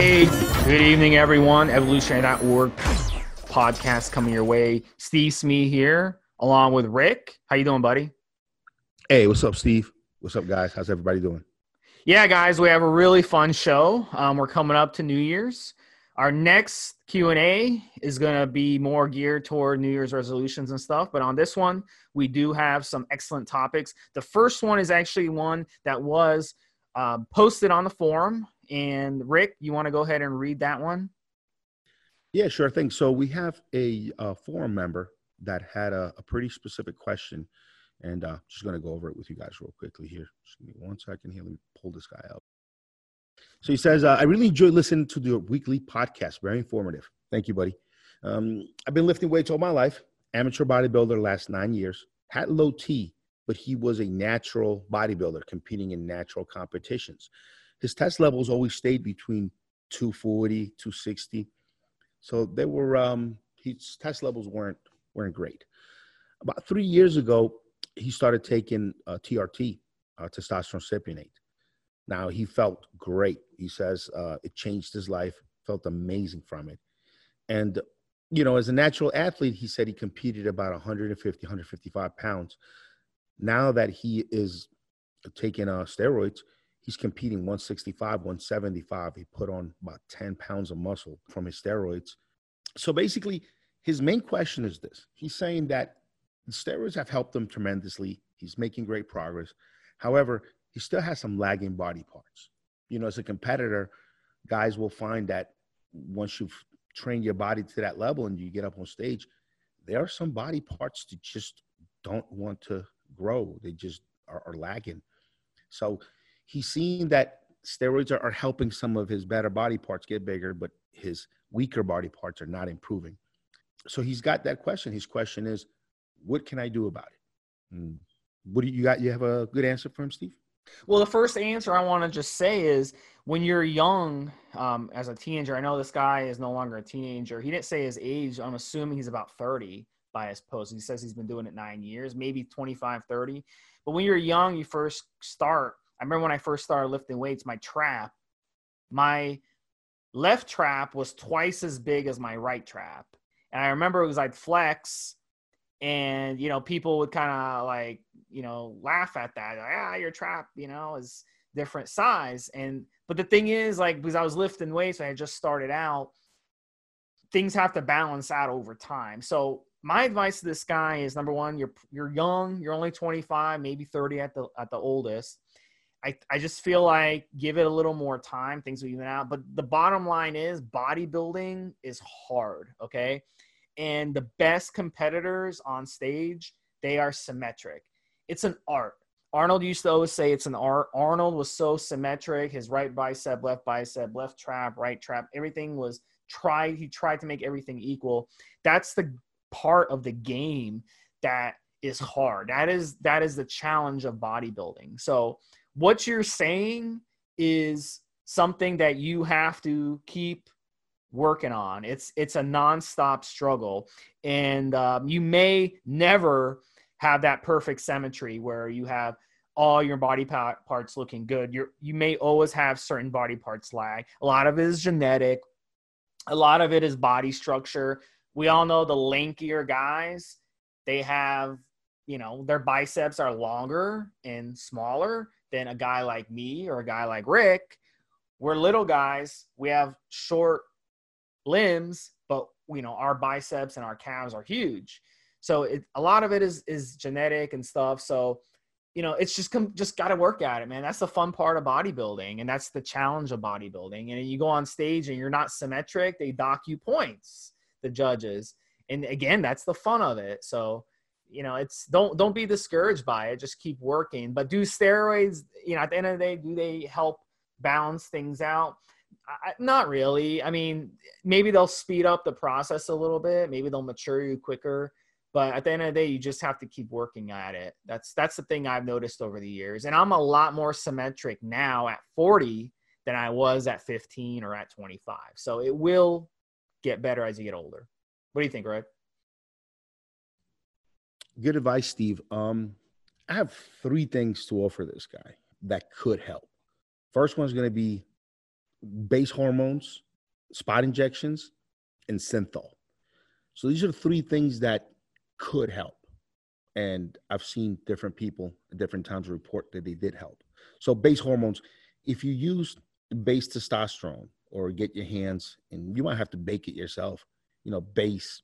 Hey, good evening, everyone. Evolutionary.org podcast coming your way. Steve Smee here, along with Rick. How you doing, buddy? Hey, what's up, Steve? What's up, guys? How's everybody doing? Yeah, guys, we have a really fun show. Um, we're coming up to New Year's. Our next Q&A is going to be more geared toward New Year's resolutions and stuff, but on this one, we do have some excellent topics. The first one is actually one that was um, posted on the forum. And Rick, you want to go ahead and read that one? Yeah, sure thing. So we have a, a forum member that had a, a pretty specific question, and uh, just going to go over it with you guys real quickly here. Just give me one second here. Let me pull this guy up. So he says, uh, I really enjoy listening to the weekly podcast. Very informative. Thank you, buddy. Um, I've been lifting weights all my life. Amateur bodybuilder last nine years. Had low T, but he was a natural bodybuilder competing in natural competitions. His test levels always stayed between 240, 260. So they were um, his test levels weren't weren't great. About three years ago, he started taking uh, TRT, uh, testosterone cypionate. Now he felt great. He says uh, it changed his life. Felt amazing from it, and you know, as a natural athlete, he said he competed about 150, 155 pounds. Now that he is taking uh, steroids, he's competing 165, 175. He put on about 10 pounds of muscle from his steroids. So basically, his main question is this: He's saying that the steroids have helped him tremendously. He's making great progress. However, he still has some lagging body parts. You know, as a competitor, guys will find that once you've trained your body to that level and you get up on stage, there are some body parts that just don't want to grow. They just are, are lagging. So he's seeing that steroids are, are helping some of his better body parts get bigger, but his weaker body parts are not improving. So he's got that question. His question is, what can I do about it? Hmm. what do you got? You have a good answer for him, Steve? Well, the first answer I want to just say is when you're young, um, as a teenager, I know this guy is no longer a teenager. He didn't say his age. I'm assuming he's about 30 by his post. He says he's been doing it nine years, maybe 25, 30. But when you're young, you first start. I remember when I first started lifting weights, my trap, my left trap was twice as big as my right trap. And I remember it was I'd flex and you know people would kind of like you know laugh at that. Like, ah your trap you know is different size. And but the thing is like because i was lifting weights i had just started out things have to balance out over time. So my advice to this guy is number one you're you're young you're only 25 maybe 30 at the at the oldest I, I just feel like give it a little more time things will even out. But the bottom line is bodybuilding is hard okay? And the best competitors on stage they are symmetric. It's an art. Arnold used to always say it's an art. Arnold was so symmetric. His right bicep left bicep left trap right trap everything was tried. He tried to make everything equal. That's the part of the game that is hard. That is that is the challenge of bodybuilding. So what you're saying is something that you have to keep working on. It's it's a nonstop struggle, and um, you may never have that perfect symmetry where you have all your body parts looking good. You you may always have certain body parts lag. A lot of it is genetic. A lot of it is body structure. We all know the lankier guys, they have, you know, their biceps are longer and smaller than a guy like me or a guy like Rick. We're little guys. We have short limbs, but you know our biceps and our calves are huge. So it, a lot of it is is genetic and stuff. So you know it's just come just got to work at it, man. That's the fun part of bodybuilding, and that's the challenge of bodybuilding. And you go on stage and you're not symmetric, they dock you points, the judges. And again, that's the fun of it. So you know it's don't don't be discouraged by it just keep working but do steroids you know at the end of the day do they help balance things out I, not really. I mean, maybe they'll speed up the process a little bit. Maybe they'll mature you quicker. But at the end of the day, you just have to keep working at it. That's that's the thing I've noticed over the years. And I'm a lot more symmetric now at 40 than I was at 15 or at 25. So it will get better as you get older. What do you think, Red? Good advice, Steve. Um, I have three things to offer this guy that could help. First one's going to be base hormones, spot injections, and synthol. So these are three things that could help. And I've seen different people at different times report that they did help. So base hormones, if you use base testosterone or get your hands and you might have to bake it yourself, you know, base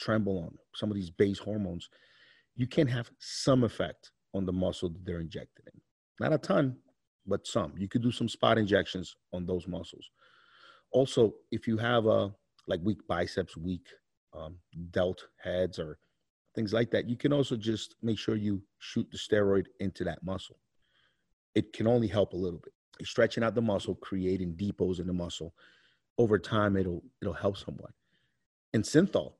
trenbolone, some of these base hormones, you can have some effect on the muscle that they're injected in. Not a ton, but some. You could do some spot injections on those muscles. Also, if you have a like weak biceps, weak um, delt heads, or things like that, you can also just make sure you shoot the steroid into that muscle. It can only help a little bit. Stretching out the muscle, creating depots in the muscle. Over time, it'll it'll help somewhat. And synthol,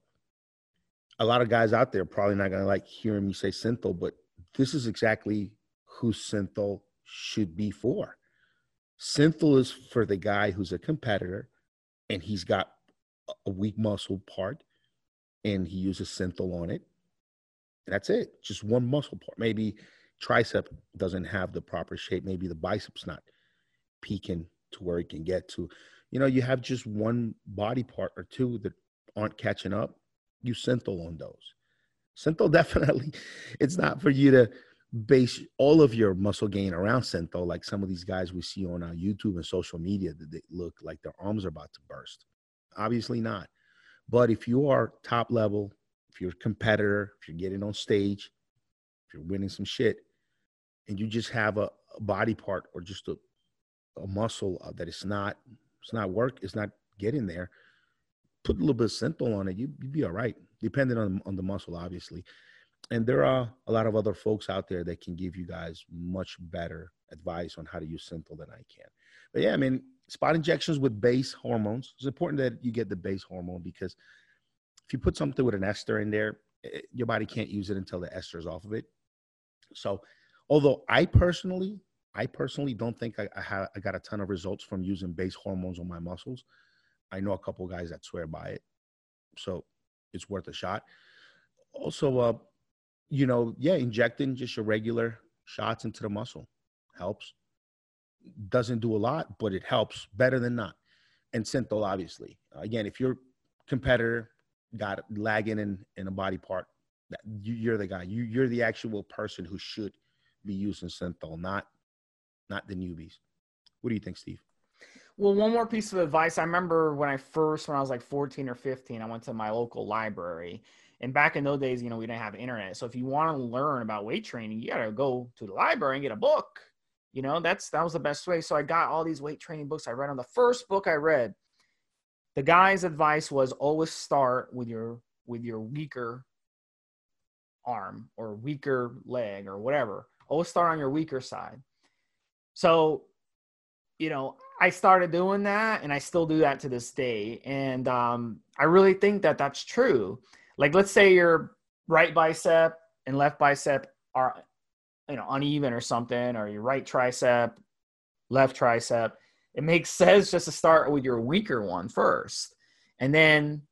a lot of guys out there probably not gonna like hearing me say synthol, but this is exactly who synthol should be for. Synthol is for the guy who's a competitor and he's got a weak muscle part and he uses synthol on it. That's it. Just one muscle part. Maybe tricep doesn't have the proper shape. Maybe the bicep's not peaking to where it can get to. You know, you have just one body part or two that aren't catching up. Use synthol on those. Synthol definitely, it's not for you to base all of your muscle gain around synthol, like some of these guys we see on our uh, YouTube and social media that they look like their arms are about to burst. Obviously not. But if you are top level, if you're a competitor, if you're getting on stage, if you're winning some shit, and you just have a, a body part or just a, a muscle uh, that it's not it's not work, it's not getting there, put a little bit of synthol on it, you, you'd be all right, depending on, on the muscle, obviously and there are a lot of other folks out there that can give you guys much better advice on how to use synthol than I can. But yeah, I mean, spot injections with base hormones. It's important that you get the base hormone because if you put something with an ester in there, it, your body can't use it until the ester is off of it. So, although I personally, I personally don't think I, I, have, I got a ton of results from using base hormones on my muscles. I know a couple guys that swear by it, so it's worth a shot. Also, uh, you know, yeah, injecting just your regular shots into the muscle helps. Doesn't do a lot, but it helps better than not. And synthol, obviously. Again, if your competitor got lagging in, in a body part, that you, are the guy. You, you're the actual person who should be using synthol, not not the newbies. What do you think, Steve? Well, one more piece of advice. I remember when I first, when I was like 14 or 15, I went to my local library and back in those days, you know, we didn't have internet. So if you want to learn about weight training, you got to go to the library and get a book. You know, that's that was the best way. So I got all these weight training books. I read on the first book I read. The guy's advice was always start with your with your weaker arm or weaker leg or whatever. Always start on your weaker side. So, you know, I started doing that and I still do that to this day. And um, I really think that that's true. Like let's say your right bicep and left bicep are you know uneven or something or your right tricep left tricep. It makes sense just to start with your weaker one first and then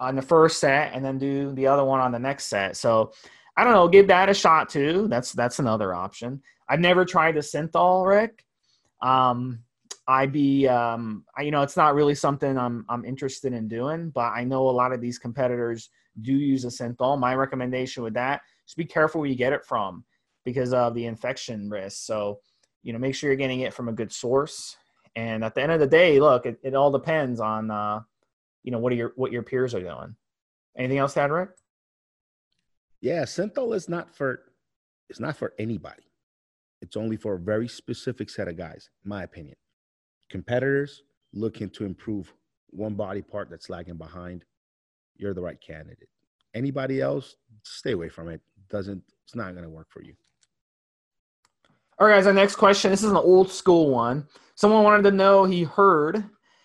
on the first set and then do the other one on the next set. So i don't know give that a shot too. That's that's another option. I've never tried the synthol rick um I'd be, um, I, you know, it's not really something I'm I'm interested in doing, but I know a lot of these competitors do use a synthol. My recommendation with that, just be careful where you get it from because of the infection risk. So, you know, make sure you're getting it from a good source. And at the end of the day, look, it, it all depends on, uh, you know, what are your what your peers are doing. Anything else, Tad Rick? Yeah, synthol is not for it's not for anybody. It's only for a very specific set of guys, my opinion competitors looking to improve one body part that's lagging behind, you're the right candidate. Anybody else, stay away from it. Doesn't it's not going to work for you. All right, guys. Our next question. This is an old school one. Someone wanted to know. He heard,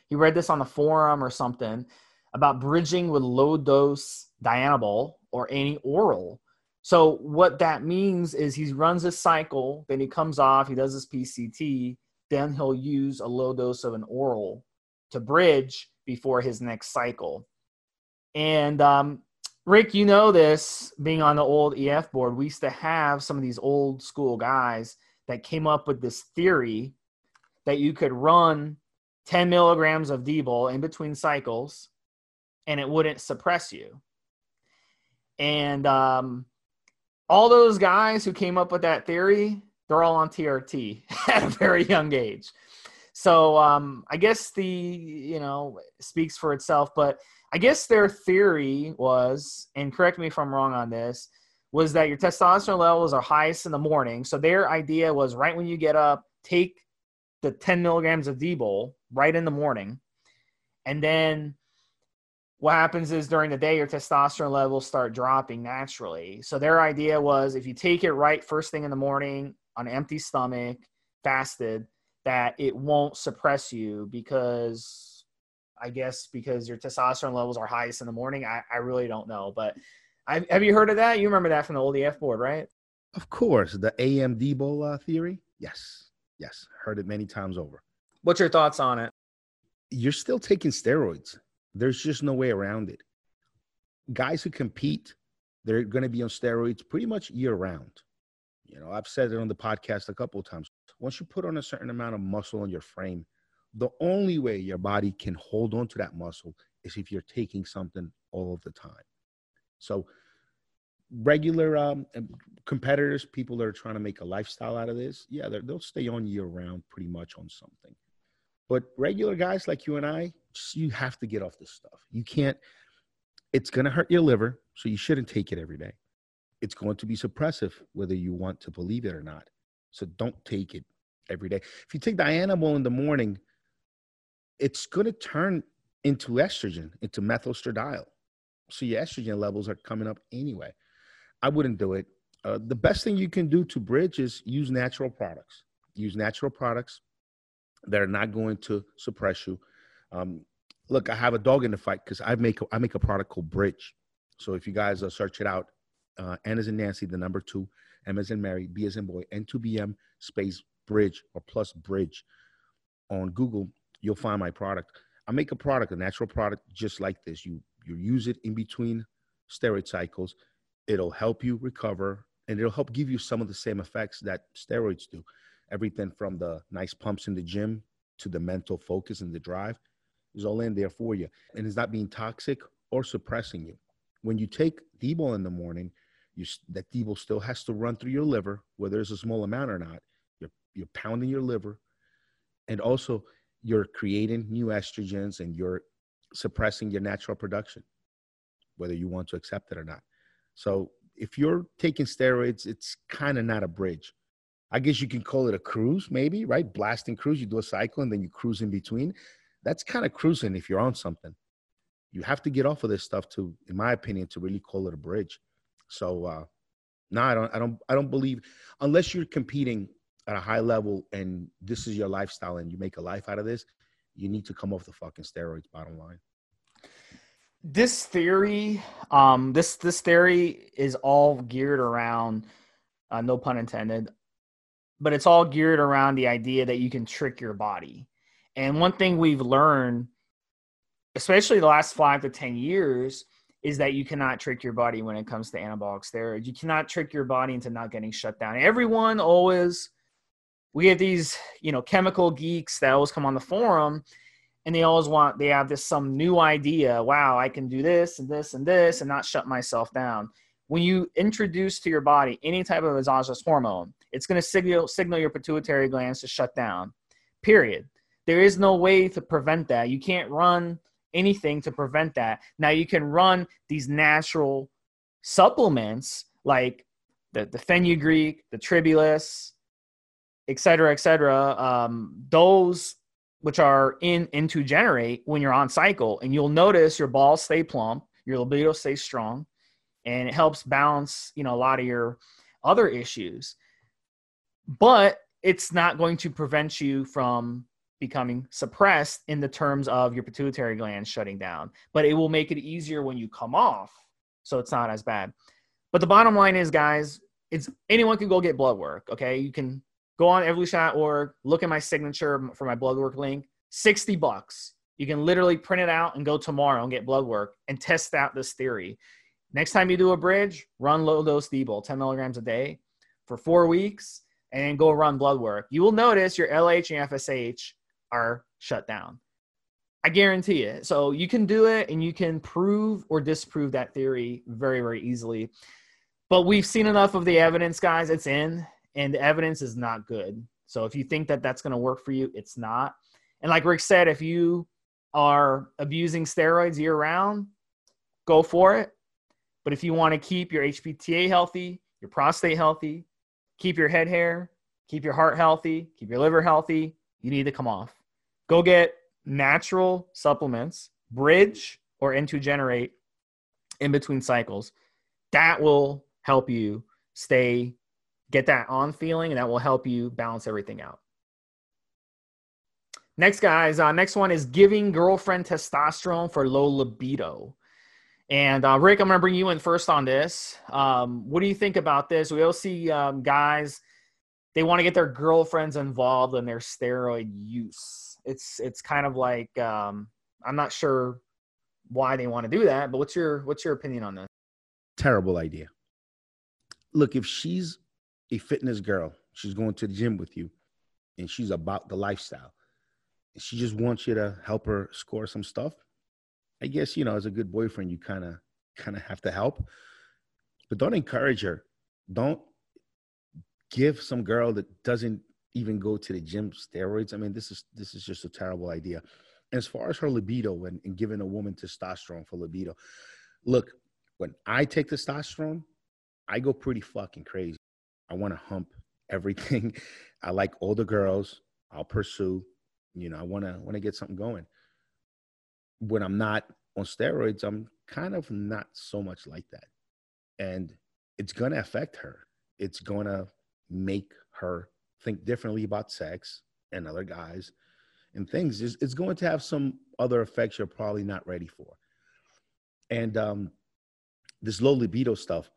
he read this on the forum or something about bridging with low dose Dianabol or any oral. So what that means is he runs his cycle, then he comes off, he does his PCT, then he'll use a low dose of an oral to bridge before his next cycle. And um, Rick, you know this being on the old EF board, we used to have some of these old school guys that came up with this theory that you could run 10 milligrams of D-bol in between cycles and it wouldn't suppress you. And um, all those guys who came up with that theory, they're all on TRT at a very young age. So um, I guess the you know speaks for itself, but I guess their theory was, and correct me if I'm wrong on this, was that your testosterone levels are highest in the morning. So their idea was right when you get up, take the 10 milligrams of D-bol right in the morning, and then what happens is during the day your testosterone levels start dropping naturally. So their idea was if you take it right first thing in the morning on an empty stomach, fasted, that it won't suppress you because I guess because your testosterone levels are highest in the morning. I, I really don't know. But I, have you heard of that? You remember that from the old EF board, right? Of course. The amd D-bol theory? Yes. Yes. Heard it many times over. What's your thoughts on it? You're still taking steroids. There's just no way around it. Guys who compete, they're going to be on steroids pretty much year round. You know, I've said it on the podcast a couple of times. Once you put on a certain amount of muscle on your frame, the only way your body can hold on to that muscle is if you're taking something all of the time. So, regular um, competitors, people that are trying to make a lifestyle out of this, yeah, they'll stay on year round pretty much on something. But regular guys like you and I, just, you have to get off this stuff. You can't, it's going to hurt your liver, so you shouldn't take it every day it's going to be suppressive, whether you want to believe it or not. So don't take it every day. If you take Dianabol in the morning, it's going to turn into estrogen, into methylestradiol. So your estrogen levels are coming up anyway. I wouldn't do it. Uh, the best thing you can do to bridge is use natural products. Use natural products that are not going to suppress you. Um, look, I have a dog in the fight because I make I make a product called Bridge. So if you guys uh, search it out, uh, N as in Nancy, the number two, M as in Mary, B as in boy, N2BM space bridge or plus bridge on Google, you'll find my product. I make a product, a natural product just like this. You you use it in between steroid cycles. It'll help you recover and it'll help give you some of the same effects that steroids do. Everything from the nice pumps in the gym to the mental focus and the drive is all in there for you. And it's not being toxic or suppressing you. When you take D-bol in the morning, you that D-bol still has to run through your liver, whether it's a small amount or not. You're you're pounding your liver, and also you're creating new estrogens and you're suppressing your natural production, whether you want to accept it or not. So if you're taking steroids, it's kind of not a bridge. I guess you can call it a cruise, maybe, right? Blasting cruise. You do a cycle and then you cruise in between. That's kind of cruising if you're on something. You have to get off of this stuff to, in my opinion, to really call it a bridge. So uh, no, I don't. I don't. I don't believe unless you're competing at a high level and this is your lifestyle and you make a life out of this, you need to come off the fucking steroids. Bottom line. This theory, um, this this theory is all geared around, uh, no pun intended, but it's all geared around the idea that you can trick your body. And one thing we've learned, especially the last five to ten years, is that you cannot trick your body when it comes to anabolic steroids. You cannot trick your body into not getting shut down. Everyone always, we have these, you know, chemical geeks that always come on the forum and they always want, they have this some new idea. Wow, I can do this and this and this and not shut myself down. When you introduce to your body any type of exogenous hormone, it's going to signal, signal your pituitary glands to shut down, period. There is no way to prevent that. You can't run anything to prevent that. Now you can run these natural supplements like the, the fenugreek, the tribulus, et cetera, et cetera. Um, those which are in N2 Generate when you're on cycle, and you'll notice your balls stay plump, your libido stays strong, and it helps balance, you know, a lot of your other issues. But it's not going to prevent you from becoming suppressed in the terms of your pituitary gland shutting down, but it will make it easier when you come off, so it's not as bad. But the bottom line is, guys, it's anyone can go get blood work. Okay, you can go on evolution.org, look at my signature for my blood work link. Sixty bucks. You can literally print it out and go tomorrow and get blood work and test out this theory. Next time you do a bridge, run low dose D-bol, 10 milligrams a day for four weeks, and go run blood work. You will notice your LH and FSH are shut down. I guarantee it. So you can do it and you can prove or disprove that theory very, very easily. But we've seen enough of the evidence, guys. It's in, and the evidence is not good. So if you think that that's going to work for you, it's not. And like Rick said, if you are abusing steroids year round, go for it. But if you want to keep your HPTA healthy, your prostate healthy, keep your head hair, keep your heart healthy, keep your liver healthy, you need to come off. Go get natural supplements, bridge or N2 generate in between cycles. That will help you stay, get that on feeling, and that will help you balance everything out. Next, guys, uh, next one is giving girlfriend testosterone for low libido. And uh, Rick, I'm going to bring you in first on this. Um, what do you think about this? We all see um, guys they want to get their girlfriends involved in their steroid use. It's it's kind of like um, I'm not sure why they want to do that, but what's your what's your opinion on this? Terrible idea. Look, if she's a fitness girl, she's going to the gym with you, and she's about the lifestyle. She just wants you to help her score some stuff. I guess you know, as a good boyfriend, you kind of kind of have to help, but don't encourage her. Don't give some girl that doesn't even go to the gym steroids. I mean, this is this is just a terrible idea. And as far as her libido and, and giving a woman testosterone for libido, look, when I take testosterone, I go pretty fucking crazy. I want to hump everything. I like older girls. I'll pursue. You know, I want to want to get something going. When I'm not on steroids, I'm kind of not so much like that, and it's gonna affect her. It's gonna make her think differently about sex and other guys and things. It's, it's going to have some other effects you're probably not ready for. And um this low libido stuff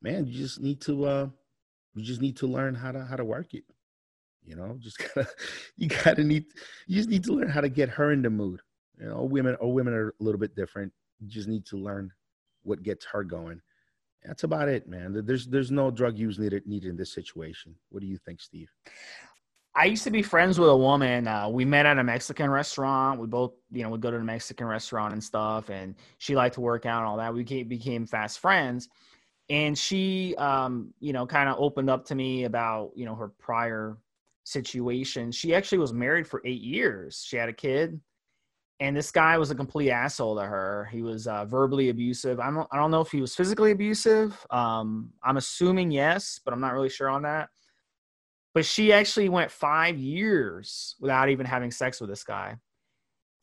man you just need to uh you just need to learn how to how to work it. You know just gotta you gotta need you just need to learn how to get her in the mood you know women or women are a little bit different you just need to learn what gets her going that's about it, man. There's there's no drug use needed needed in this situation. What do you think, Steve? I used to be friends with a woman. Uh, we met at a Mexican restaurant. We both, you know, would go to the Mexican restaurant and stuff. And she liked to work out and all that. We became, became fast friends. And she, um, you know, kind of opened up to me about, you know, her prior situation. She actually was married for eight years. She had a kid and this guy was a complete asshole to her. He was uh, verbally abusive. I don't, I don't know if he was physically abusive. Um, I'm assuming yes, but I'm not really sure on that. But she actually went five years without even having sex with this guy.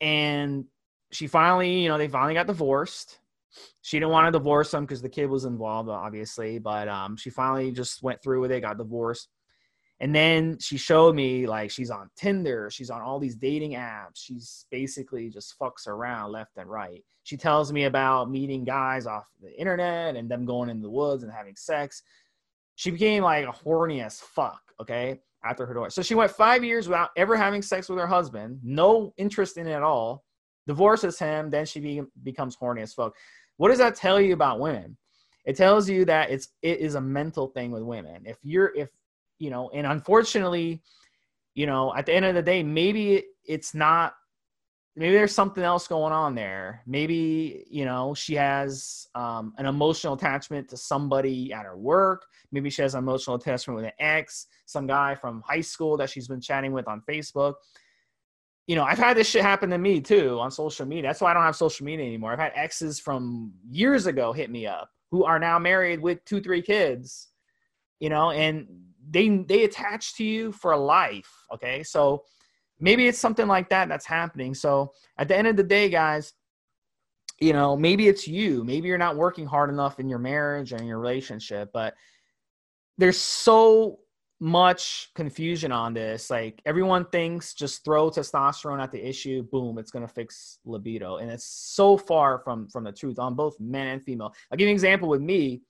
And she finally, you know, they finally got divorced. She didn't want to divorce him because the kid was involved, obviously. But um, she finally just went through with it, got divorced. And then she showed me like she's on Tinder, she's on all these dating apps. She's basically just fucks around left and right. She tells me about meeting guys off the internet and them going in the woods and having sex. She became like a horny as fuck, okay, after her divorce. So she went five years without ever having sex with her husband, no interest in it at all, divorces him, then she be- becomes horny as fuck. What does that tell you about women? It tells you that it's it is a mental thing with women. If you're if you know, and unfortunately, you know, at the end of the day, maybe it's not maybe there's something else going on there. Maybe, you know, she has um, an emotional attachment to somebody at her work. Maybe she has an emotional attachment with an ex, some guy from high school that she's been chatting with on Facebook. You know, I've had this shit happen to me too on social media. That's why I don't have social media anymore. I've had exes from years ago hit me up who are now married with two, three kids, you know, and they they attach to you for life okay? So maybe it's something like that that's happening. So at the end of the day guys you know maybe it's you. Maybe you're not working hard enough in your marriage in your relationship but there's so much confusion on this. Like everyone thinks just throw testosterone at the issue boom it's going to fix libido. And it's so far from from the truth on both men and female. I'll give you an example with me.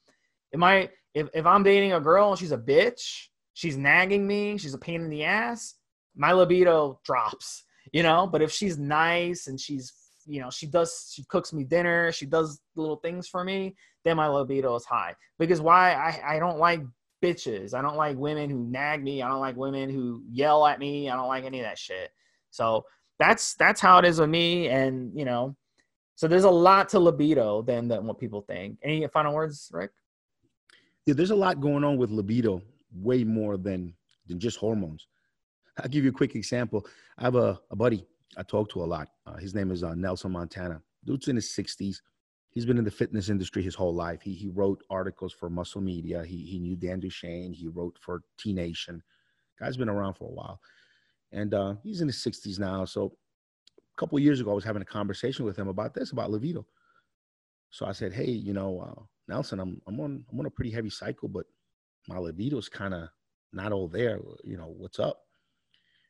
Am i if, if i'm dating a girl and she's a bitch she's nagging me, she's a pain in the ass, my libido drops, you know. But if she's nice and she's, you know, she does, she cooks me dinner, she does little things for me, then my libido is high. Because why? I, I don't like bitches. I don't like women who nag me. I don't like women who yell at me. I don't like any of that shit. So that's that's how it is with me, and you know, so there's a lot to libido than than what people think. Any final words, Rick? Yeah, there's a lot going on with libido, way more than than just hormones. I'll give you a quick example. I have a, a buddy I talk to a lot. Uh, his name is uh, Nelson Montana. Dude's in his 60s. He's been in the fitness industry his whole life. He, he wrote articles for Muscle Media. He, he knew Dan Duchaine. He wrote for T Nation. Guy's been around for a while. And uh, he's in his 60s now. So a couple years ago, I was having a conversation with him about this, about libido. So I said, hey, you know, uh, Nelson, I'm, I'm, on, I'm on a pretty heavy cycle, but my libido's kind of not all there. You know, what's up?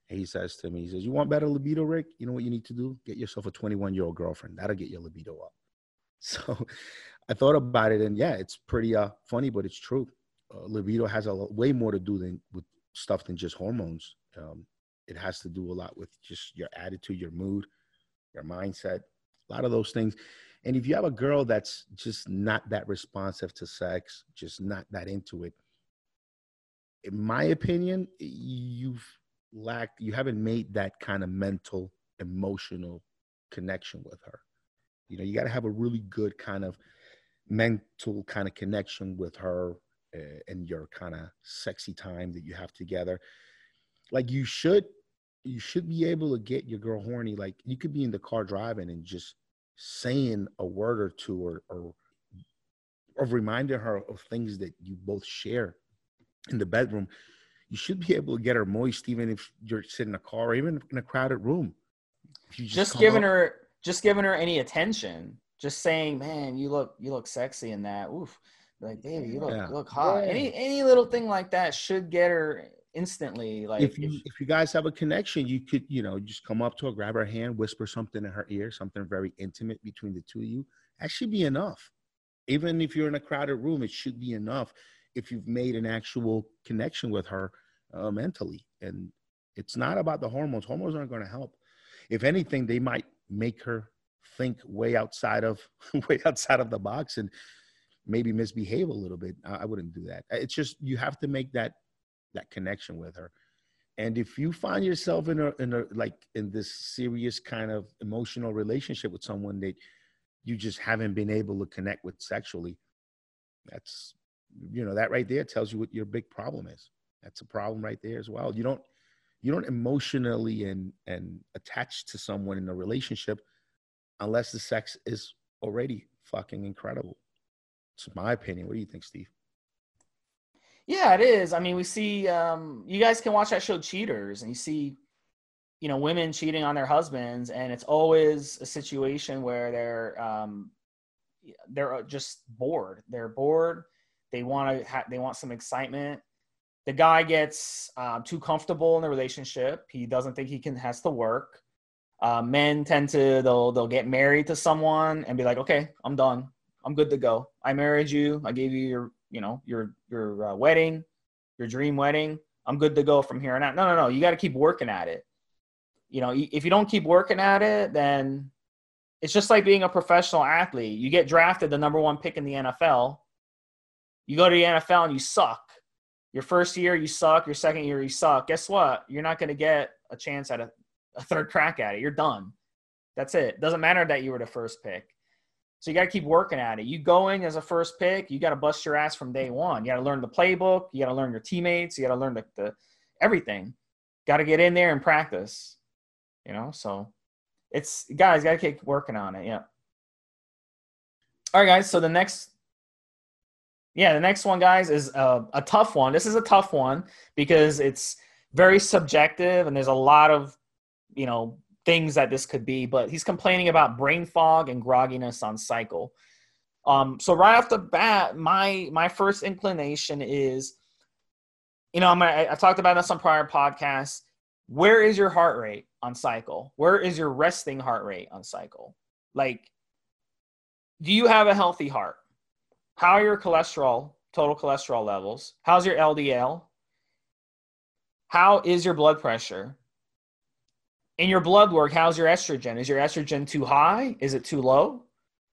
And he says to me, he says, You want better libido, Rick? You know what you need to do? Get yourself a 21 year old girlfriend. That'll get your libido up. So I thought about it, and yeah, it's pretty uh, funny, but it's true. Uh, libido has a way more to do than with stuff than just hormones. Um, it has to do a lot with just your attitude, your mood, your mindset, a lot of those things. And if you have a girl that's just not that responsive to sex, just not that into it, in my opinion, you've lacked, you haven't made that kind of mental, emotional connection with her. You know, you got to have a really good kind of mental kind of connection with her uh, in your kind of sexy time that you have together. Like you should, you should be able to get your girl horny. Like you could be in the car driving and just saying a word or two or, or of reminding her of things that you both share in the bedroom, you should be able to get her moist even if you're sitting in a car or even in a crowded room. just, just giving up, her just giving her any attention, just saying, "Man, you look you look sexy in that." Oof, like, baby, you look yeah. you look hot. Yeah. Any any little thing like that should get her instantly. Like, if you if, if you guys have a connection, you could you know just come up to her, grab her hand, whisper something in her ear, something very intimate between the two of you. That should be enough. Even if you're in a crowded room, it should be enough if you've made an actual connection with her uh, mentally. And it's not about the hormones. Hormones aren't going to help. If anything, they might make her think way outside of way outside of the box and maybe misbehave a little bit. I, I wouldn't do that. It's just you have to make that that connection with her. And if you find yourself in a in a like in this serious kind of emotional relationship with someone that you just haven't been able to connect with sexually, that's you know that right there tells you what your big problem is. That's a problem right there as well. You don't you don't emotionally and and attach to someone in a relationship unless the sex is already fucking incredible. It's my opinion. What do you think steve? Yeah it is. I mean we see um you guys can watch that show cheaters and you see you know women cheating on their husbands and it's always a situation where they're um they're just bored. They're bored they want to ha- they want some excitement. The guy gets uh, too comfortable in the relationship. He doesn't think he can has to work. Uh, men tend to they'll they'll get married to someone and be like, okay, I'm done. I'm good to go. I married you. I gave you your you know your your uh, wedding, your dream wedding. I'm good to go from here on out. No, no, no. You got to keep working at it. You know, if you don't keep working at it, then it's just like being a professional athlete. You get drafted the number one pick in the NFL you go to the NFL and you suck. Your first year, you suck. Your second year, you suck. Guess what? You're not going to get a chance at a, a third crack at it. You're done. That's it. Doesn't matter that you were the first pick. So you got to keep working at it. You going as a first pick, you got to bust your ass from day one. You got to learn the playbook. You got to learn your teammates. You got to learn the, the everything. Got to get in there and practice. You know, so it's guys got to keep working on it. Yeah. All right, guys. So the next yeah, the next one, guys, is a, a tough one. This is a tough one because it's very subjective and there's a lot of, you know, things that this could be. But he's complaining about brain fog and grogginess on cycle. Um, so right off the bat, my my first inclination is, you know, I'm, I, I talked about this on prior podcasts. Where is your heart rate on cycle? Where is your resting heart rate on cycle? Like, do you have a healthy heart? How are your cholesterol, total cholesterol levels? How's your LDL? How is your blood pressure? In your blood work, how's your estrogen? Is your estrogen too high? Is it too low?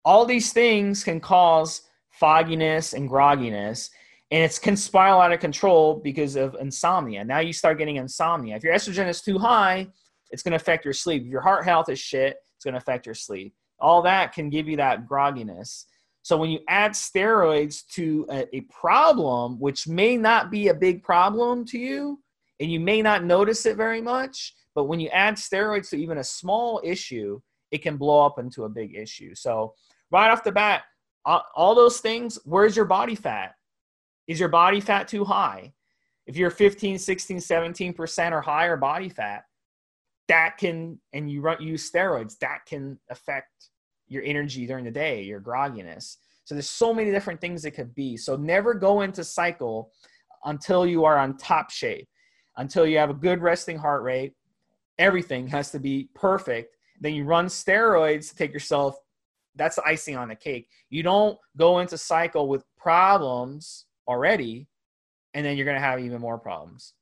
All these things can cause fogginess and grogginess, and it can spiral out of control because of insomnia. Now you start getting insomnia. If your estrogen is too high, it's going to affect your sleep. If your heart health is shit, it's going to affect your sleep. All that can give you that grogginess. So when you add steroids to a, a problem, which may not be a big problem to you, and you may not notice it very much, but when you add steroids to even a small issue, it can blow up into a big issue. So right off the bat, all those things, where's your body fat? Is your body fat too high? If you're 15, 16, 17% or higher body fat, that can, and you run, use steroids, that can affect your energy during the day, your grogginess. So there's so many different things it could be. So never go into cycle until you are on top shape, until you have a good resting heart rate. Everything has to be perfect. Then you run steroids to take yourself. That's the icing on the cake. You don't go into cycle with problems already, and then you're going to have even more problems.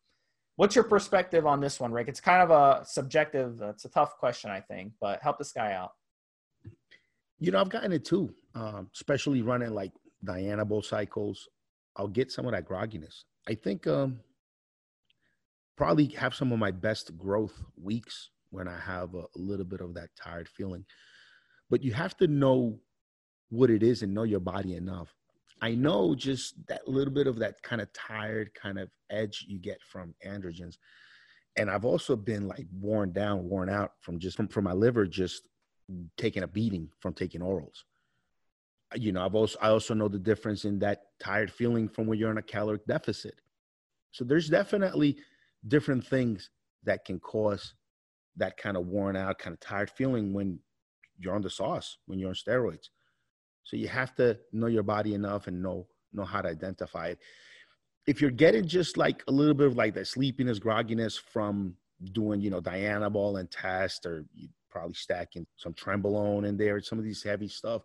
What's your perspective on this one, Rick? It's kind of a subjective, it's a tough question, I think, but help this guy out. You know, I've gotten it too, um, especially running like Diana Dianabol cycles. I'll get some of that grogginess. I think um, probably have some of my best growth weeks when I have a, a little bit of that tired feeling. But you have to know what it is and know your body enough. I know just that little bit of that kind of tired kind of edge you get from androgens. And I've also been like worn down, worn out from just from, from my liver just taking a beating from taking orals. Uh, you know, I've also I also know the difference in that tired feeling from when you're in a caloric deficit. So there's definitely different things that can cause that kind of worn out, kind of tired feeling when you're on the sauce, when you're on steroids. So you have to know your body enough and know know how to identify it. If you're getting just like a little bit of like that sleepiness, grogginess from doing, you know, Dianabol and test, or probably stacking some Trenbolone in there, some of these heavy stuff.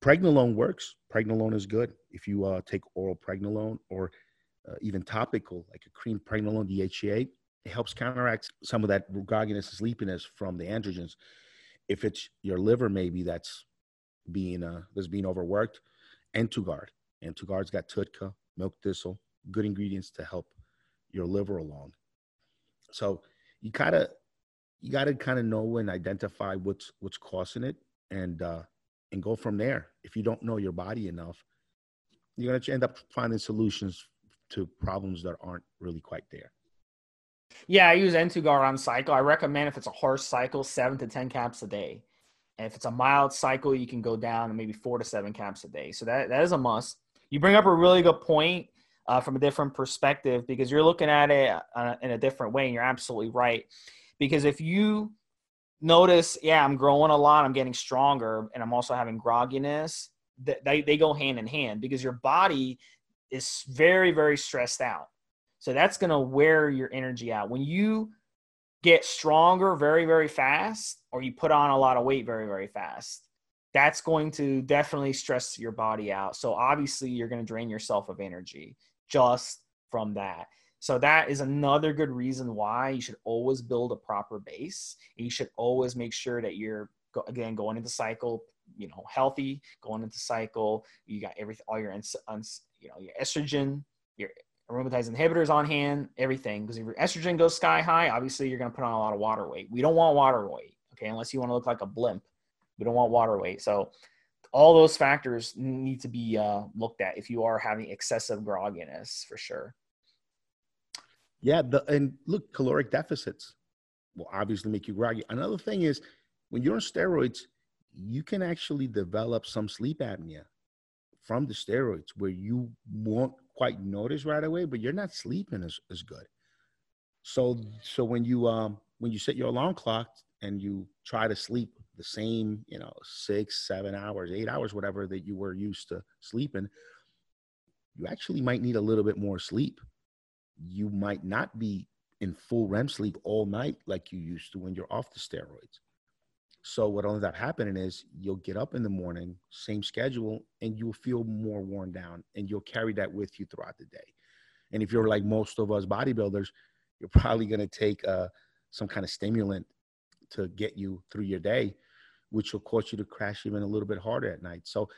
Pregnenolone works. Pregnenolone is good. If you uh, take oral pregnenolone or uh, even topical, like a cream pregnenolone DHEA, it helps counteract some of that grogginess and sleepiness from the androgens. If it's your liver, maybe that's being uh, that's being overworked. N2Guard, N2Guard's got TUDCA, milk thistle, good ingredients to help your liver along. So you gotta you gotta kind of know and identify what's what's causing it, and uh, and go from there. If you don't know your body enough, you're gonna end up finding solutions to problems that aren't really quite there. Yeah, I use N2Guard on cycle. I recommend if it's a harsh cycle, seven to ten caps a day. And if it's a mild cycle, you can go down to maybe four to seven caps a day. So that, that is a must. You bring up a really good point uh, from a different perspective because you're looking at it uh, in a different way, and you're absolutely right. Because if you notice, yeah, I'm growing a lot, I'm getting stronger, and I'm also having grogginess, they, they go hand in hand because your body is very, very stressed out. So that's going to wear your energy out. When you get stronger very, very fast, or you put on a lot of weight very, very fast, that's going to definitely stress your body out. So obviously, you're going to drain yourself of energy just from that. So that is another good reason why you should always build a proper base. You should always make sure that you're again going into cycle, you know, healthy, going into cycle. You got everything, all your, you know, your estrogen, your aromatase inhibitors on hand, everything. Because if your estrogen goes sky high, obviously you're going to put on a lot of water weight. We don't want water weight, okay, unless you want to look like a blimp. We don't want water weight. So all those factors need to be uh, looked at if you are having excessive grogginess for sure. Yeah, the, and look, caloric deficits will obviously make you groggy. Another thing is when you're on steroids, you can actually develop some sleep apnea from the steroids where you won't quite notice right away, but you're not sleeping as, as good. So so when you um when you set your alarm clock and you try to sleep the same, you know, six, seven hours, eight hours, whatever that you were used to sleeping, you actually might need a little bit more sleep. You might not be in full REM sleep all night like you used to when you're off the steroids. So what ends up happening is you'll get up in the morning, same schedule, and you'll feel more worn down, and you'll carry that with you throughout the day. And if you're like most of us bodybuilders, you're probably going to take uh, some kind of stimulant to get you through your day, which will cause you to crash even a little bit harder at night. So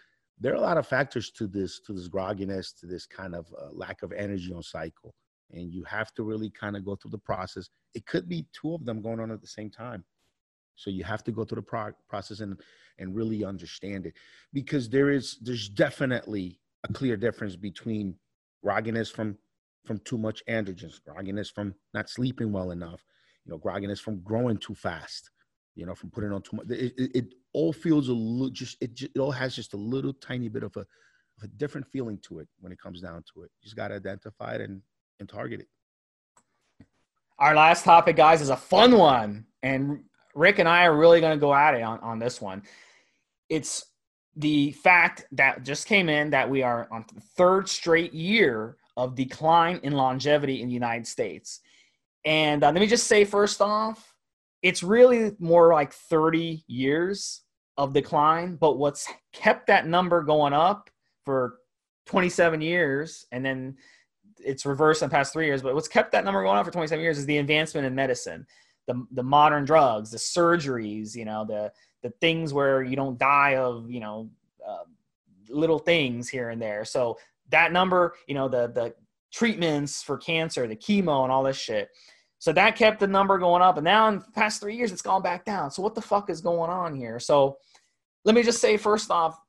there are a lot of factors to this, to this grogginess, to this kind of uh, lack of energy on cycle. And you have to really kind of go through the process. It could be two of them going on at the same time. So you have to go through the pro- process and and really understand it because there is there's definitely a clear difference between grogginess from from too much androgens, grogginess from not sleeping well enough, you know, grogginess from growing too fast, you know, from putting on too much. It, it, it all feels a little just it, just it all has just a little tiny bit of a, of a different feeling to it when it comes down to it. You just got to identify it and and target it. Our last topic, guys, is a fun one, and Rick and I are really going to go at it on, on this one. It's the fact that just came in that we are on the third straight year of decline in longevity in the United States. And uh, let me just say, first off, it's really more like 30 years of decline. But what's kept that number going up for 27 years and then it's reversed in the past three years, but what's kept that number going up for 27 years is the advancement in medicine, the, the modern drugs, the surgeries, you know, the, the things where you don't die of, you know, uh, little things here and there. So that number, you know, the, the treatments for cancer, the chemo and all this shit. So that kept the number going up. And now in the past three years, it's gone back down. So what the fuck is going on here? So let me just say, first off,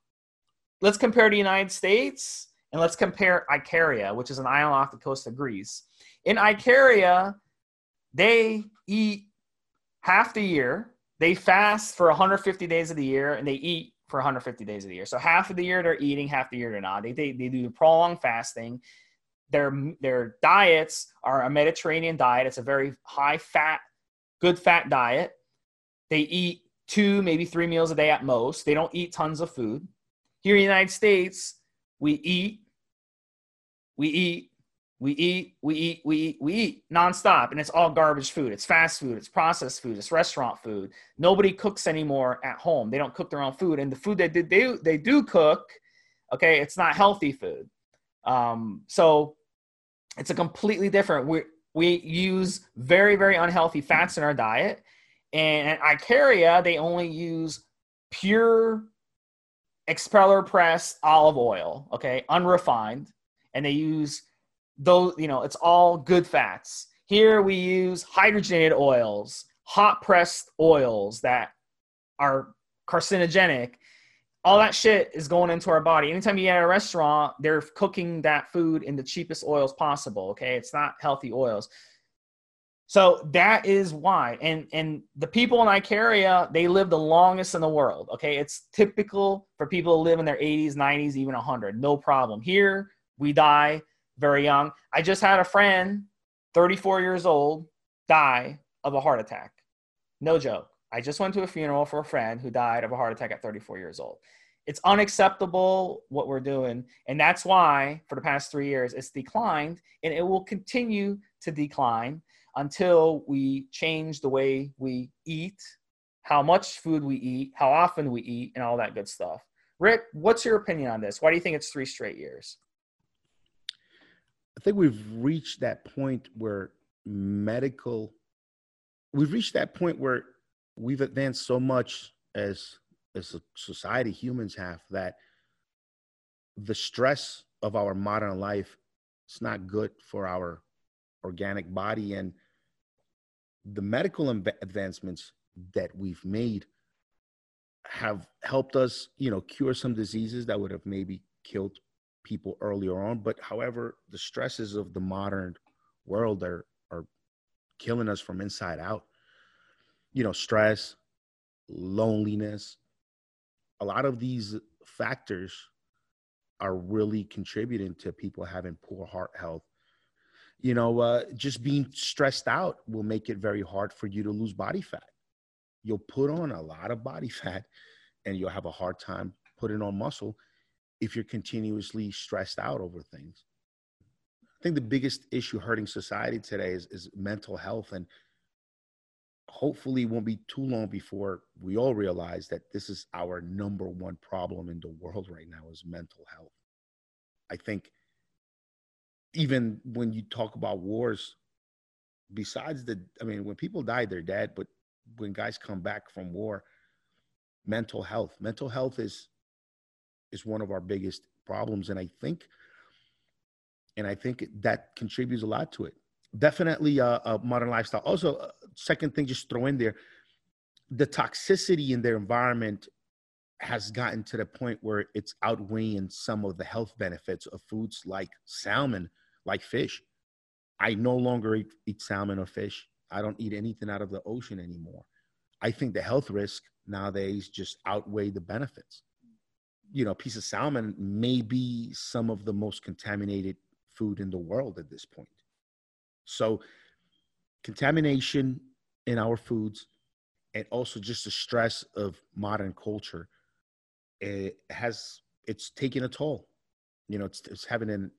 let's compare the United States and let's compare Icaria, which is an island off the coast of Greece. In Icaria, they eat half the year. They fast for 150 days of the year and they eat for 150 days of the year. So half of the year they're eating, half the year they're not. They, they, they do the prolonged fasting. Their, their diets are a Mediterranean diet. It's a very high fat, good fat diet. They eat two, maybe three meals a day at most. They don't eat tons of food. Here in the United States, we eat, we eat, we eat, we eat, we eat, we eat nonstop. And it's all garbage food. It's fast food, it's processed food, it's restaurant food. Nobody cooks anymore at home. They don't cook their own food. And the food they do, they do cook, okay, it's not healthy food. Um, so it's a completely different. We, we use very, very unhealthy fats in our diet. And at Icaria, they only use pure expeller press olive oil, okay, unrefined, and they use those, you know, it's all good fats. Here we use hydrogenated oils, hot pressed oils that are carcinogenic. All that shit is going into our body. Anytime you eat at a restaurant, they're cooking that food in the cheapest oils possible. Okay. It's not healthy oils. So that is why. And and the people in Icaria, they live the longest in the world. Okay. It's typical for people to live in their 80s, 90s, even 100. No problem. Here, we die very young. I just had a friend, 34 years old, die of a heart attack. No joke. I just went to a funeral for a friend who died of a heart attack at 34 years old. It's unacceptable what we're doing. And that's why, for the past three years, it's declined and it will continue to decline until we change the way we eat, how much food we eat, how often we eat, and all that good stuff. Rick, what's your opinion on this? Why do you think it's three straight years? I think we've reached that point where medical, we've reached that point where we've advanced so much as as a society, humans have that the stress of our modern life is not good for our organic body and the medical advancements that we've made have helped us you know cure some diseases that would have maybe killed people earlier on. But however the stresses of the modern world are are killing us from inside out. You know stress loneliness a lot of these factors are really contributing to people having poor heart health you know, uh, just being stressed out will make it very hard for you to lose body fat. You'll put on a lot of body fat and you'll have a hard time putting on muscle if you're continuously stressed out over things. I think the biggest issue hurting society today is, is mental health. And hopefully, it won't be too long before we all realize that this is our number one problem in the world right now is mental health. I think even when you talk about wars, besides the, I mean, when people die, they're dead. But when guys come back from war, mental health, mental health is is one of our biggest problems, and I think and I think that contributes a lot to it. Definitely a, a modern lifestyle. Also, uh, second thing, just throw in there, the toxicity in their environment has gotten to the point where it's outweighing some of the health benefits of foods like salmon, like fish. I no longer eat, eat salmon or fish. I don't eat anything out of the ocean anymore. I think the health risk nowadays just outweigh the benefits. You know, a piece of salmon may be some of the most contaminated food in the world at this point. So, contamination in our foods and also just the stress of modern culture it has it's taking a toll you know it's, it's having an,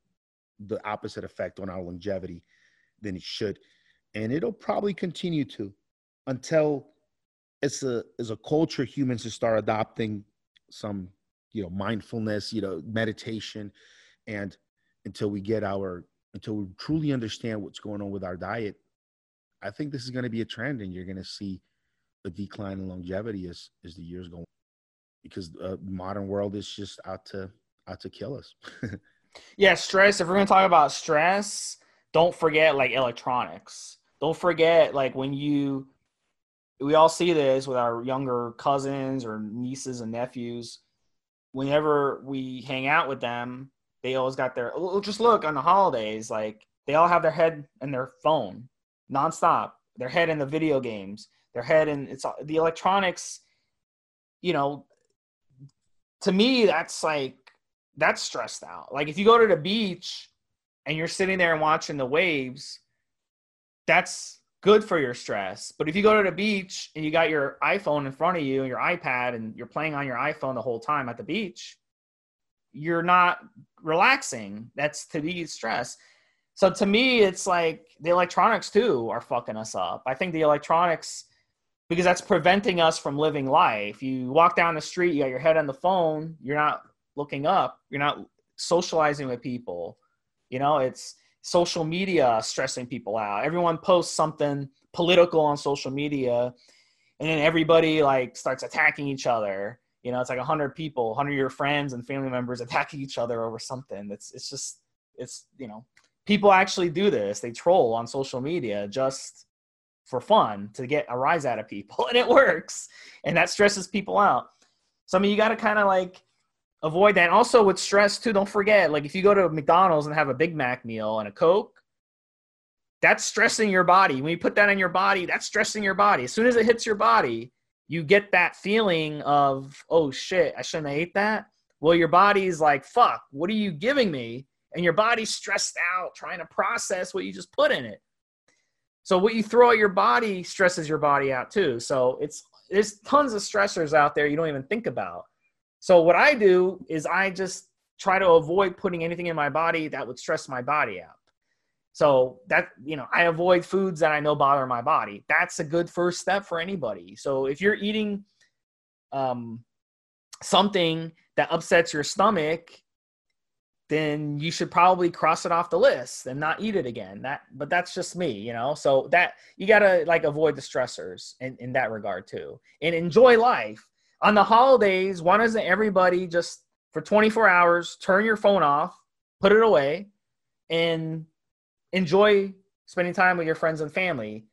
the opposite effect on our longevity than it should. And it'll probably continue to until it's a as a culture humans to start adopting some you know mindfulness you know meditation and until we get our until we truly understand what's going on with our diet i think this is going to be a trend and you're going to see a decline in longevity as as the years go because uh, the modern world is just out to out to kill us yeah stress if we're to talk about stress don't forget like electronics. Don't forget like when you we all see this with our younger cousins or nieces and nephews. Whenever we hang out with them they always got their oh, oh, just look on the holidays like they all have their head in their phone nonstop. Their head in the video games. Their head in it's the electronics you know to me that's like that's stressed out like if you go to the beach and you're sitting there and watching the waves that's good for your stress. But if you go to the beach and you got your iPhone in front of you and your iPad and you're playing on your iPhone the whole time at the beach, you're not relaxing. That's to be stress. So to me, it's like the electronics too are fucking us up. I think the electronics, because that's preventing us from living life. You walk down the street, you got your head on the phone, you're not looking up, you're not socializing with people. You know, it's social media stressing people out. Everyone posts something political on social media, and then everybody like starts attacking each other. You know, it's like a hundred people, hundred of your friends and family members attacking each other over something. It's it's just it's you know people actually do this. They troll on social media just for fun to get a rise out of people, and it works, and that stresses people out. So I mean, you got to kind of like avoid that. And also with stress too, don't forget, like if you go to McDonald's and have a Big Mac meal and a Coke, that's stressing your body. When you put that in your body, that's stressing your body. As soon as it hits your body, you get that feeling of, oh shit, I shouldn't have ate that. Well, your body's like, fuck, what are you giving me? And your body's stressed out trying to process what you just put in it. So what you throw at your body stresses your body out too. So it's there's tons of stressors out there you don't even think about. So what I do is I just try to avoid putting anything in my body that would stress my body out. So that you know, I avoid foods that I know bother my body. That's a good first step for anybody. So if you're eating um, something that upsets your stomach, then you should probably cross it off the list and not eat it again. That, but that's just me, you know. So that you gotta like avoid the stressors in, in that regard too, and enjoy life on the holidays, why doesn't everybody just for 24 hours turn your phone off, put it away, and enjoy spending time with your friends and family?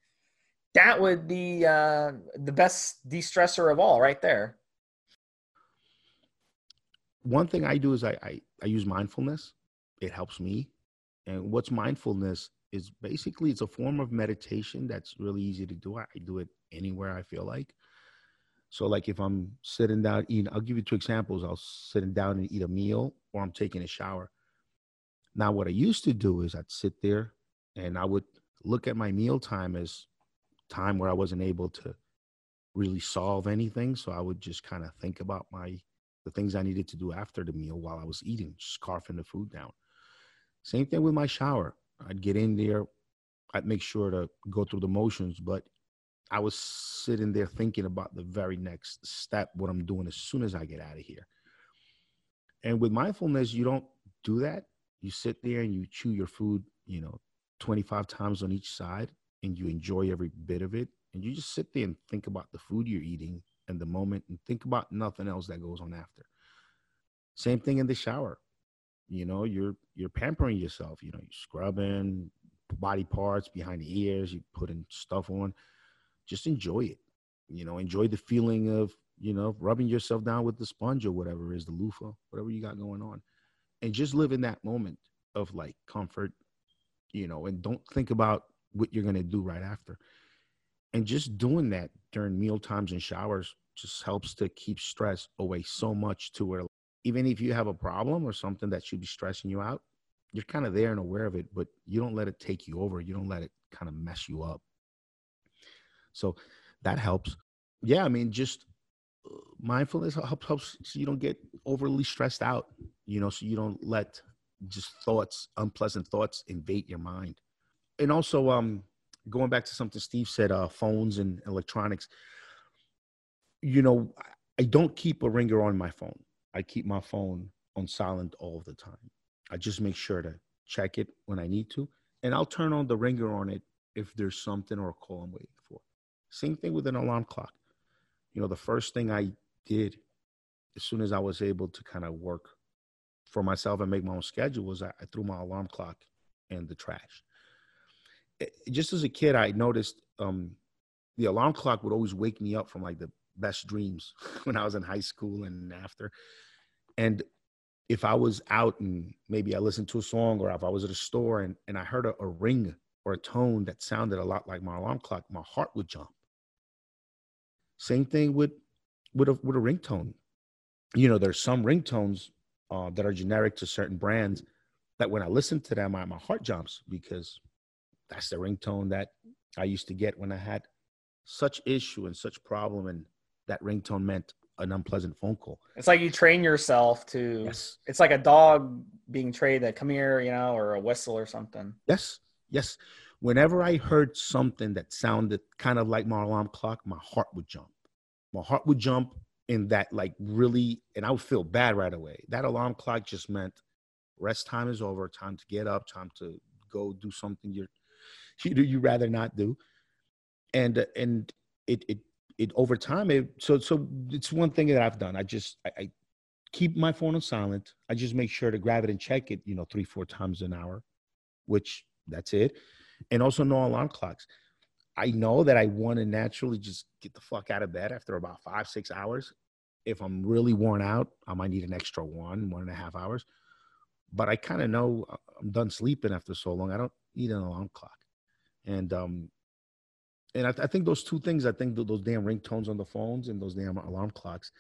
That would be uh, the best de-stressor of all, right there. One thing I do is I, I, I use mindfulness. It helps me. And what's mindfulness is basically it's a form of meditation that's really easy to do. I do it anywhere I feel like. So like if I'm sitting down eating, I'll give you two examples. I'll sitting down and eat a meal or I'm taking a shower. Now what I used to do is I'd sit there and I would look at my meal time as time where I wasn't able to really solve anything. So I would just kind of think about my the things I needed to do after the meal while I was eating, scarfing the food down. Same thing with my shower. I'd get in there, I'd make sure to go through the motions, but I was sitting there thinking about the very next step, what I'm doing as soon as I get out of here. And with mindfulness, you don't do that. You sit there and you chew your food, you know, 25 times on each side and you enjoy every bit of it. And you just sit there and think about the food you're eating and the moment and think about nothing else that goes on after. Same thing in the shower. You know, you're you're pampering yourself. You know, you're scrubbing body parts behind the ears. you're putting stuff on. Just enjoy it. You know, enjoy the feeling of you know rubbing yourself down with the sponge or whatever is the loofah, whatever you got going on, and just live in that moment of like comfort. You know, and don't think about what you're gonna do right after. And just doing that during meal times and showers just helps to keep stress away so much to where even if you have a problem or something that should be stressing you out, you're kind of there and aware of it, but you don't let it take you over. You don't let it kind of mess you up. So that helps. Yeah, I mean, just uh, mindfulness helps helps so you don't get overly stressed out. You know, so you don't let just thoughts, unpleasant thoughts, invade your mind. And also, um, going back to something Steve said, uh, phones and electronics. You know, I don't keep a ringer on my phone. I keep my phone on silent all the time. I just make sure to check it when I need to, and I'll turn on the ringer on it if there's something or a call I'm waiting for. Same thing with an alarm clock. You know, the first thing I did as soon as I was able to kind of work for myself and make my own schedule was I, I threw my alarm clock in the trash. It, just as a kid, I noticed um, the alarm clock would always wake me up from like the best dreams when I was in high school and after. And if I was out and maybe I listened to a song or if I was at a store and, and I heard a, a ring or a tone that sounded a lot like my alarm clock, my heart would jump. Same thing with with a with a ringtone. You know, there's some ringtones uh, that are generic to certain brands that when I listen to them, my, my heart jumps because that's the ringtone that I used to get when I had such issue and such problem and that ringtone meant an unpleasant phone call. It's like you train yourself to. Yes. It's like a dog being trained to come here, you know, or a whistle or something. Yes. Yes. Whenever I heard something that sounded kind of like my alarm clock, my heart would jump. My heart would jump in that, like, really, and I would feel bad right away. That alarm clock just meant rest time is over, time to get up, time to go do something you're, you you rather not do. And, and it, it it over time it so so it's one thing that i've done i just I, I, keep my phone on silent i just make sure to grab it and check it you know three four times an hour which that's it and also no alarm clocks i know that i want to naturally just get the fuck out of bed after about five six hours if i'm really worn out i might need an extra one one and a half hours but i kind of know uh, i'm done sleeping after so long i don't need an alarm clock and um and I, th- I, think those two things, I think th- those damn ringtones on the phones and those damn alarm clocks,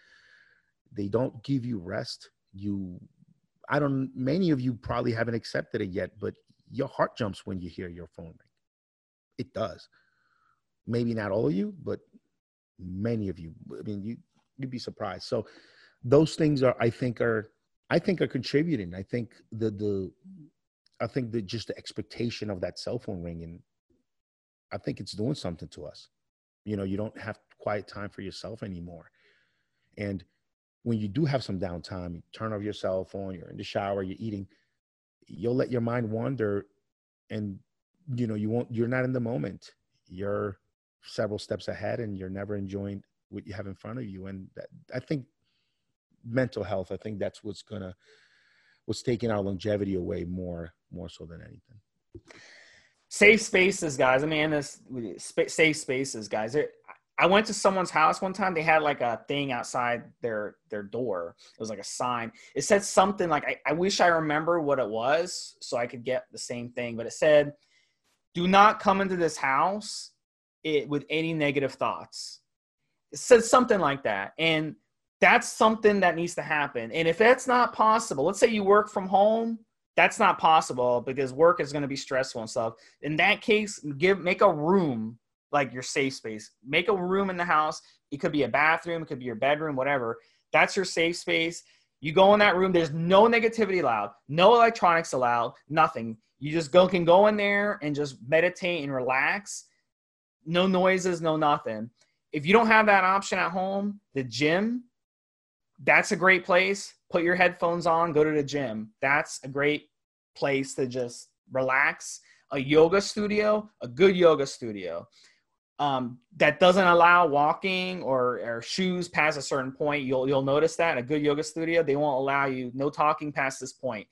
they don't give you rest. You, I don't. Many of you probably haven't accepted it yet, but your heart jumps when you hear your phone ring. It does. Maybe not all of you, but many of you. I mean, you you'd be surprised. So those things are, I think, are I think are contributing. I think the the I think that just the expectation of that cell phone ringing I think it's doing something to us. You know, you don't have quiet time for yourself anymore. And when you do have some downtime, you turn off your cell phone, you're in the shower, you're eating, you'll let your mind wander and you know, you won't you're not in the moment. You're several steps ahead and you're never enjoying what you have in front of you. And that, I think mental health, I think that's what's gonna what's taking our longevity away more more so than anything safe spaces, guys. I mean, this safe spaces, guys. I went to someone's house one time. They had like a thing outside their their door. It was like a sign. It said something like I, I wish I remember what it was so I could get the same thing. But it said, "Do not come into this house it, with any negative thoughts." It said something like that, and that's something that needs to happen. And if that's not possible, let's say you work from home that's not possible because work is going to be stressful and stuff. In that case, give make a room like your safe space. Make a room in the house. It could be a bathroom, it could be your bedroom, whatever. That's your safe space. You go in that room. There's no negativity allowed, no electronics allowed, nothing. You just go can go in there and just meditate and relax. No noises, no nothing. If you don't have that option at home, the gym, that's a great place put your headphones on, go to the gym. That's a great place to just relax. A yoga studio, a good yoga studio um, that doesn't allow walking or, or shoes past a certain point. You'll you'll notice that in a good yoga studio they won't allow you no talking past this point.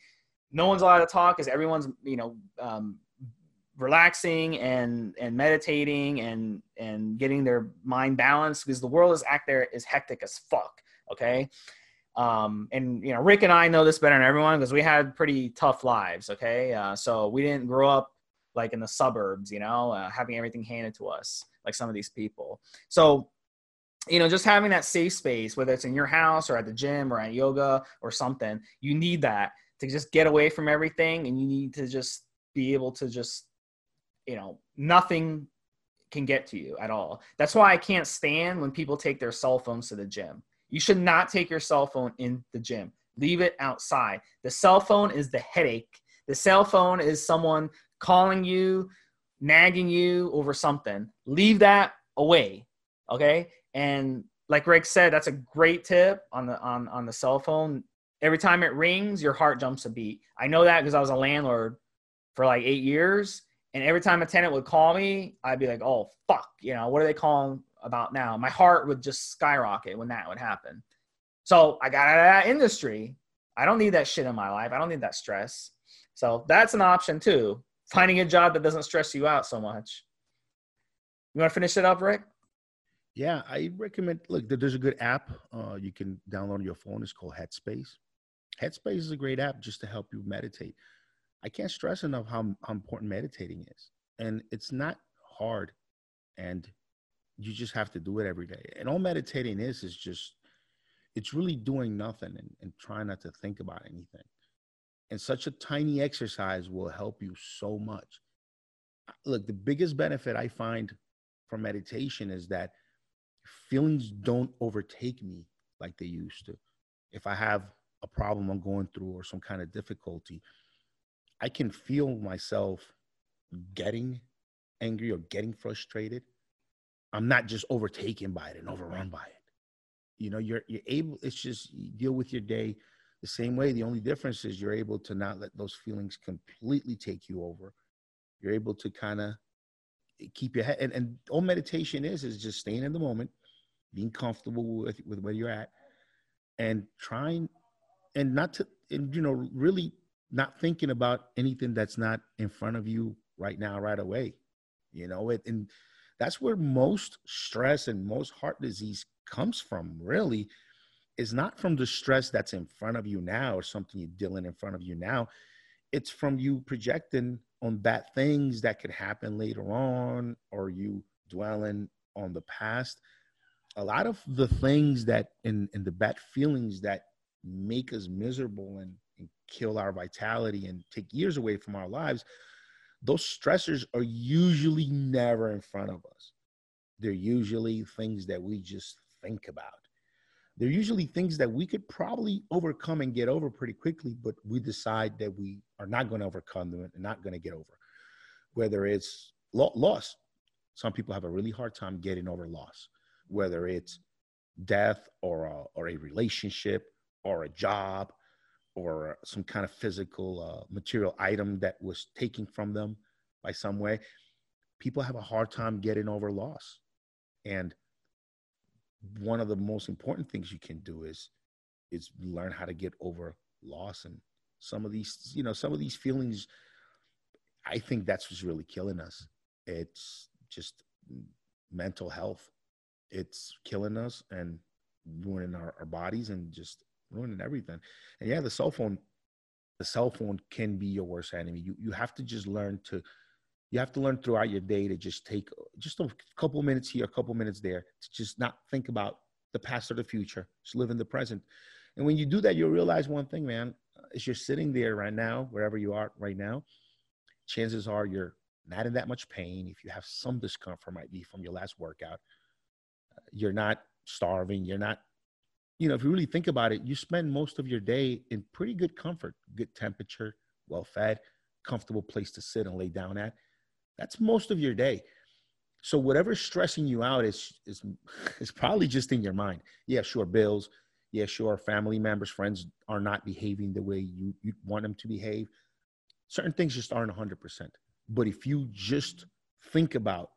no one's allowed to talk because everyone's you know um, relaxing and and meditating and and getting their mind balanced because the world is act there is hectic as fuck okay um and you know rick and i know this better than everyone because we had pretty tough lives okay uh, so we didn't grow up like in the suburbs you know uh, having everything handed to us like some of these people so you know just having that safe space whether it's in your house or at the gym or at yoga or something you need that to just get away from everything and you need to just be able to just you know, nothing can get to you at all. That's why I can't stand when people take their cell phones to the gym. You should not take your cell phone in the gym. Leave it outside. The cell phone is the headache. The cell phone is someone calling you, nagging you over something. Leave that away. Okay? And like Rick said, that's a great tip on the on on the cell phone. Every time it rings, your heart jumps a beat. I know that because I was a landlord for like 8 years and every time a tenant would call me, I'd be like, oh, fuck, you know, what are they calling about now? My heart would just skyrocket when that would happen. So I got out of that industry. I don't need that shit in my life. I don't need that stress. So that's an option too. Finding a job that doesn't stress you out so much. You want to finish it up, Rick? Yeah, I recommend. Look, there's a good app uh, you can download on your phone. It's called Headspace. Headspace is a great app just to help you meditate. I can't stress enough how, how important meditating is. And it's not hard. And you just have to do it every day. And all meditating is, is just, it's really doing nothing and, and trying not to think about anything. And such a tiny exercise will help you so much. Look, the biggest benefit I find from meditation is that feelings don't overtake me like they used to. If I have a problem I'm going through or some kind of difficulty, I can feel myself getting angry or getting frustrated. I'm not just overtaken by it and overrun by it. You know, you're you're able. It's just you deal with your day the same way. The only difference is you're able to not let those feelings completely take you over. You're able to kind of eh, keep your head. And, and all meditation is is just staying in the moment, being comfortable with with where you're at, and trying and not to and you know really not thinking about anything that's not in front of you right now, right away. You know, it, and that's where most stress and most heart disease comes from, really, is not from the stress that's in front of you now or something you're dealing in front of you now. It's from you projecting on bad things that could happen later on or you dwelling on the past. A lot of the things that in, in the bad feelings that make us miserable and and kill our vitality and take years away from our lives, those stressors are usually never in front of us. They're usually things that we just think about. They're usually things that we could probably overcome and get over pretty quickly, but we decide that we are not going to overcome them and not going to get over. Whether it's loss, some people have a really hard time getting over loss, whether it's death or a, or a relationship or a job or some kind of physical uh, material item that was taken from them by some way, people have a hard time getting over loss. And one of the most important things you can do is is learn how to get over loss and some of these you know some of these feelings i think that's what's really killing us it's just mental health it's killing us and ruining our, our bodies and just ruining everything. And yeah, the cell phone, the cell phone can be your worst enemy. You you have to just learn to you have to learn throughout your day to just take just a couple minutes here, a couple minutes there, to just not think about the past or the future. Just live in the present. And when you do that, you'll realize one thing, man. As you're sitting there right now, wherever you are right now, chances are you're not in that much pain. If you have some discomfort, might be from your last workout. You're not starving. You're not you know, if you really think about it, you spend most of your day in pretty good comfort, good temperature, well fed, comfortable place to sit and lay down at. That's most of your day. So whatever's stressing you out is is is probably just in your mind. Yeah, sure, bills. Yeah, sure, family members, friends are not behaving the way you you want them to behave. Certain things just aren't 100%. But if you just think about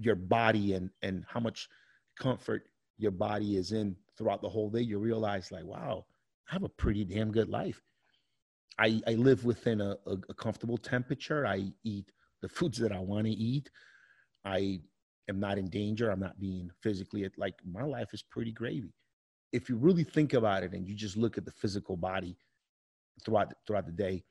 your body and and how much comfort your body is in throughout the whole day, you realize like, wow, I have a pretty damn good life. I, I live within a, a, a comfortable temperature. I eat the foods that I want to eat. I am not in danger. I'm not being physically like my life is pretty gravy. If you really think about it and you just look at the physical body throughout throughout the day,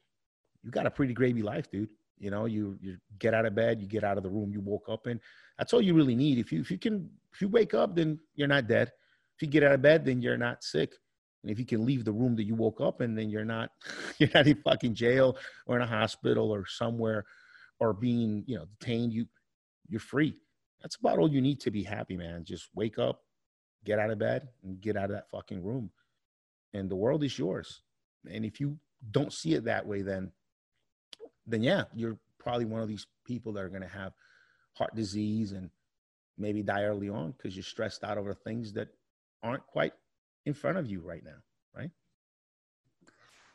you got a pretty gravy life, dude. You know, you you get out of bed, you get out of the room you woke up in. That's all you really need. If you if you can if you wake up, then you're not dead. If you get out of bed, then you're not sick. And if you can leave the room that you woke up in, then you're not you're not in fucking jail or in a hospital or somewhere or being, you know, detained. You you're free. That's about all you need to be happy, man. Just wake up, get out of bed, and get out of that fucking room. And the world is yours. And if you don't see it that way, then then yeah, you're probably one of these people that are to have heart disease and maybe die early on because you're stressed out over things that aren't quite in front of you right now, right?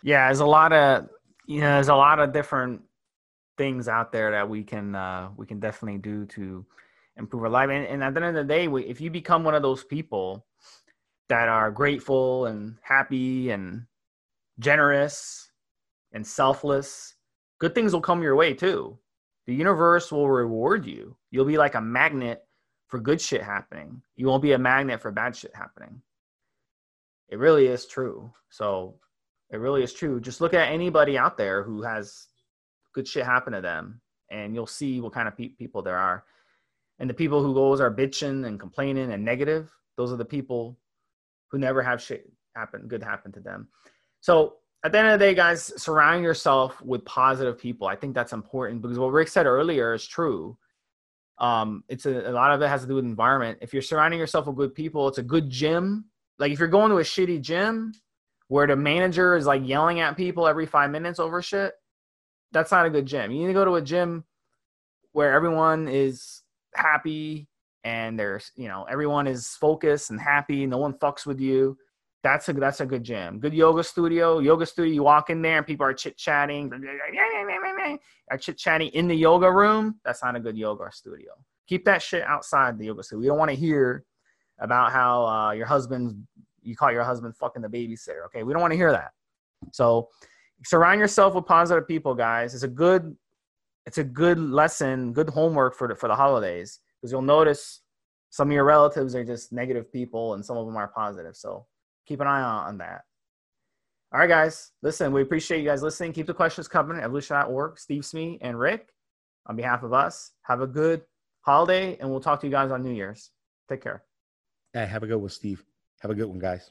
Yeah, there's a lot of you know, there's a lot of different things out there that we can uh, we can definitely do to improve our life. And, and at the end of the day, if you become one of those people that are grateful and happy and generous and selfless, good things will come your way too. The universe will reward you. You'll be like a magnet for good shit happening. You won't be a magnet for bad shit happening. It really is true. So it really is true. Just look at anybody out there who has good shit happen to them, and you'll see what kind of pe- people there are. And the people who always are bitching and complaining and negative, those are the people who never have shit happen, good happen to them. So at the end of the day, guys, surround yourself with positive people. I think that's important because what Rick said earlier is true. Um, it's a, a lot of it has to do with environment. If you're surrounding yourself with good people, it's a good gym. Like if you're going to a shitty gym where the manager is like yelling at people every five minutes over shit, that's not a good gym. You need to go to a gym where everyone is happy and there's you know everyone is focused and happy. No one fucks with you. That's a that's a good gym. Good yoga studio. Yoga studio you walk in there and people are chit-chatting. Are chit-chatting in the yoga room? That's not a good yoga studio. Keep that shit outside the yoga studio. We don't want to hear about how uh, your husband's you call your husband fucking the babysitter okay? We don't want to hear that. So surround yourself with positive people guys it's a good it's a good lesson, good homework for the, for the holidays because you'll notice some of your relatives are just negative people and some of them are positive. So keep an eye on, that. All right, guys. Listen, we appreciate you guys listening. Keep the questions coming. At evolution.org, Steve Smee, and Rick, on behalf of us, have a good holiday, and we'll talk to you guys on New Year's. Take care. Hey, have a good one, Steve. Have a good one, guys.